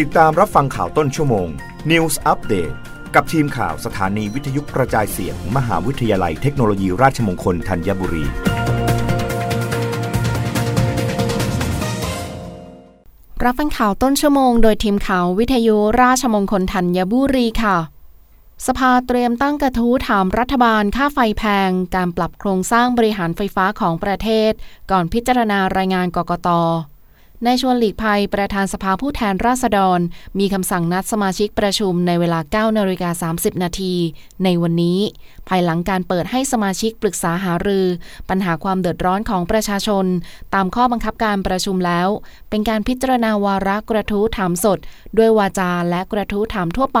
ติดตามรับฟังข่าวต้นชั่วโมง News Update กับทีมข่าวสถานีวิทยุกระจายเสียงมมหาวิทยาลัยเทคโนโลยีราชมงคลธัญบุรี รับฟังข่าวต้นชั่วโมงโดยทีมข่าววิทยุราชมงคลธัญบุรีค่ะ สภาเตรียมตั้งกระทู้ถามรัฐบาลค่าไฟแพง การปรับโครงสร้างบริหารไฟฟ้าของประเทศ ก่อนพิจารณารายงานกกต ในชวนหลีกภัยประธานสภาผู้แทนราษฎร มีคำสั่งนัดสมาชิกประชุมในเวลา 9นาฬิกา30 นาทีในวันนี้ ภายหลังการเปิดให้สมาชิกปรึกษาหารือ ปัญหาความเดือดร้อนของประชาชน ตามข้อบังคับการประชุมแล้ว เป็นการพิจารณาวาระกระทู้ถามสด ด้วยวาจาและกระทู้ถามทั่วไป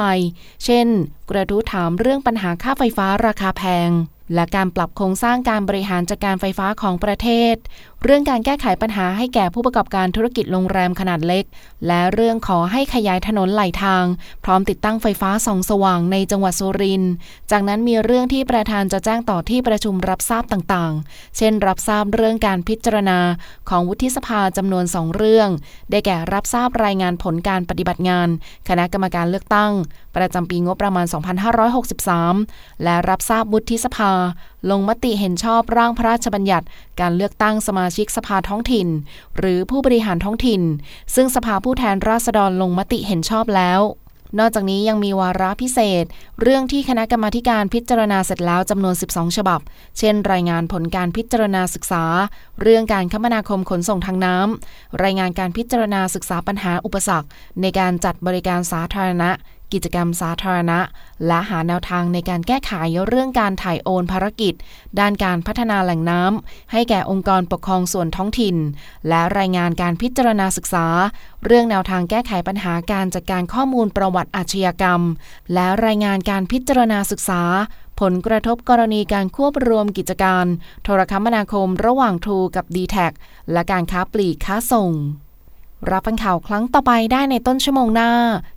เช่น กระทู้ถามเรื่องปัญหาค่าไฟฟ้าราคาแพงและการปรับโครงสร้างการบริหารจัดการไฟฟ้าของประเทศ เรื่องการแก้ไขปัญหาให้แก่ผู้ประกอบการธุรกิจโรงแรมขนาดเล็ก และเรื่องขอให้ขยายถนนไหลทาง พร้อมติดตั้งไฟฟ้าส่องสว่างในจังหวัดสุรินทร์จากนั้นมีเรื่องที่ประธานจะแจ้งต่อที่ประชุมรับทราบต่างๆ เช่น รับทราบเรื่องการพิจารณาของวุฒิสภาจำนวนสองเรื่อง ได้แก่รับทราบรายงานผลการปฏิบัติงาน คณะกรรมการเลือกตั้ง ประจำปีงบประมาณ 2563 และรับทราบวุฒิสภา ลงมติเห็นชอบร่างพระราชบัญญัติ การเลือกตั้งสมาชิกสภาท้องถิ่น หรือผู้บริหารท้องถิ่น ซึ่งสภาผู้แทนราษฎรลงมติเห็นชอบแล้วนอกจากนี้ยังมีวาระพิเศษ เรื่องที่คณะกรรมาการพิจารณาเสร็จแล้วจำนวน 12 ฉบับ เช่น รายงานผลการพิจารณาศึกษา เรื่องการคมนาคมขนส่งทางน้ำรายงานการพิจารณาศึกษาปัญหาอุปสรรค ในการจัดบริการสาธารณะ กิจกรรมสาธารณะ และหาแนวทางในการแก้ไขเรื่องการถ่ายโอนภารกิจ ด้านการพัฒนาแหล่งน้ำให้แก่องค์กรปกครองส่วนท้องถิ่น และรายงานการพิจารณาศึกษา เรื่องแนวทางแก้ไขปัญหาการจัดการข้อมูลประวัติอาชญากรรม และรายงานการพิจารณาศึกษาผลกระทบกรณีการควบรวมกิจการ โทรคมนาคมระหว่างทูกับ d t แทและการค้าปลีกค้าส่ง รับฟังข่าวครั้งต่อไปได้ในต้นชั่วโมงหน้า